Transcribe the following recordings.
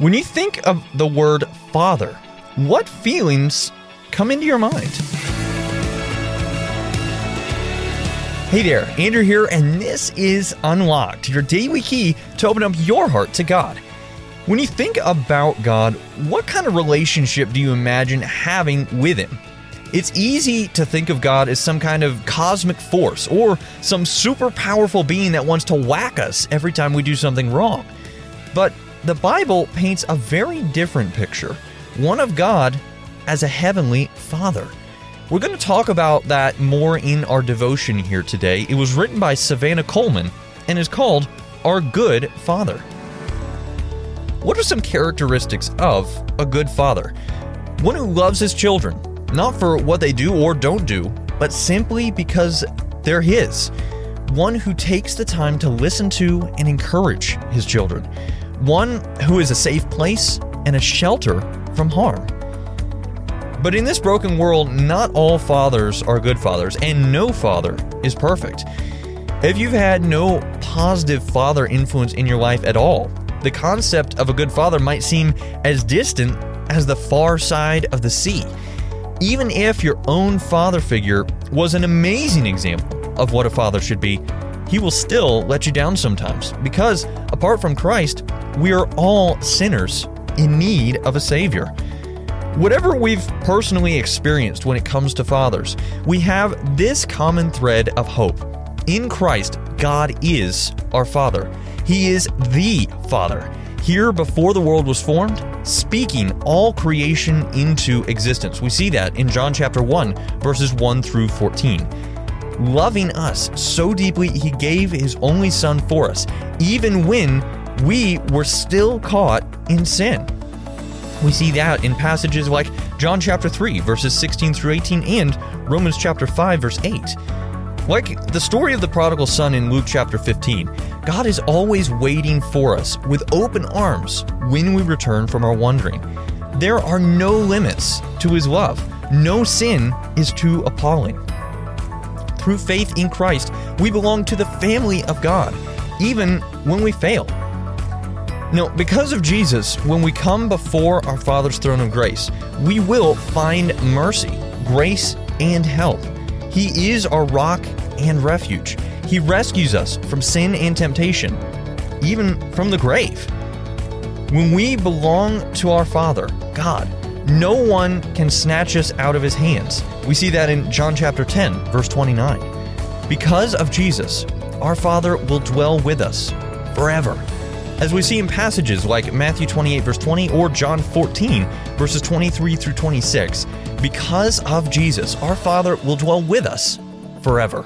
When you think of the word father, what feelings come into your mind? Hey there, Andrew here, and this is Unlocked, your daily key to open up your heart to God. When you think about God, what kind of relationship do you imagine having with Him? It's easy to think of God as some kind of cosmic force or some super powerful being that wants to whack us every time we do something wrong. But the Bible paints a very different picture one of God as a heavenly Father. We're going to talk about that more in our devotion here today. It was written by Savannah Coleman and is called Our Good Father. What are some characteristics of a good father? One who loves his children, not for what they do or don't do, but simply because they're his. One who takes the time to listen to and encourage his children. One who is a safe place and a shelter from harm. But in this broken world, not all fathers are good fathers, and no father is perfect. If you've had no positive father influence in your life at all, the concept of a good father might seem as distant as the far side of the sea. Even if your own father figure was an amazing example of what a father should be, he will still let you down sometimes because, apart from Christ, we are all sinners in need of a Savior. Whatever we've personally experienced when it comes to fathers, we have this common thread of hope. In Christ, God is our Father. He is the Father, here before the world was formed, speaking all creation into existence. We see that in John chapter 1, verses 1 through 14. Loving us so deeply, he gave his only Son for us, even when we were still caught in sin. We see that in passages like John chapter 3, verses 16 through 18, and Romans chapter 5, verse 8. Like the story of the prodigal son in Luke chapter 15, God is always waiting for us with open arms when we return from our wandering. There are no limits to his love, no sin is too appalling. Through faith in Christ, we belong to the family of God, even when we fail. Now, because of Jesus, when we come before our Father's throne of grace, we will find mercy, grace, and help. He is our rock and refuge. He rescues us from sin and temptation, even from the grave. When we belong to our Father, God, no one can snatch us out of his hands. We see that in John chapter 10, verse 29. Because of Jesus, our Father will dwell with us forever as we see in passages like Matthew 28, verse 20, or John 14, verses 23 through 26. Because of Jesus, our Father will dwell with us forever.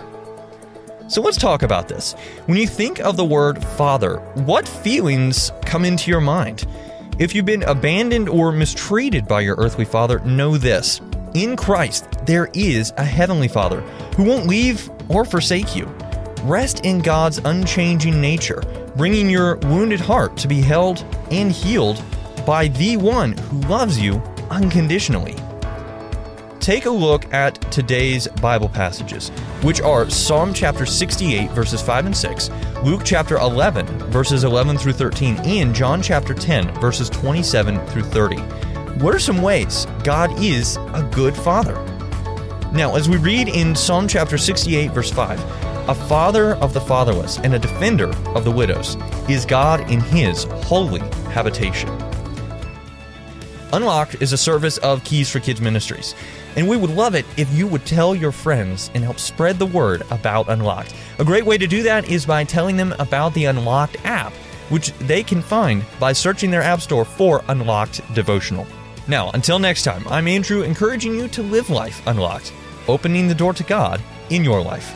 So let's talk about this. When you think of the word Father, what feelings come into your mind? If you've been abandoned or mistreated by your earthly father, know this. In Christ, there is a heavenly Father who won't leave or forsake you. Rest in God's unchanging nature bringing your wounded heart to be held and healed by the one who loves you unconditionally. Take a look at today's Bible passages, which are Psalm chapter 68, verses 5 and 6, Luke chapter 11, verses 11 through 13, and John chapter 10, verses 27 through 30. What are some ways God is a good father? Now, as we read in Psalm chapter 68, verse 5, a father of the fatherless and a defender of the widows is God in his holy habitation. Unlocked is a service of Keys for Kids Ministries, and we would love it if you would tell your friends and help spread the word about Unlocked. A great way to do that is by telling them about the Unlocked app, which they can find by searching their App Store for Unlocked Devotional. Now, until next time, I'm Andrew, encouraging you to live life unlocked, opening the door to God in your life.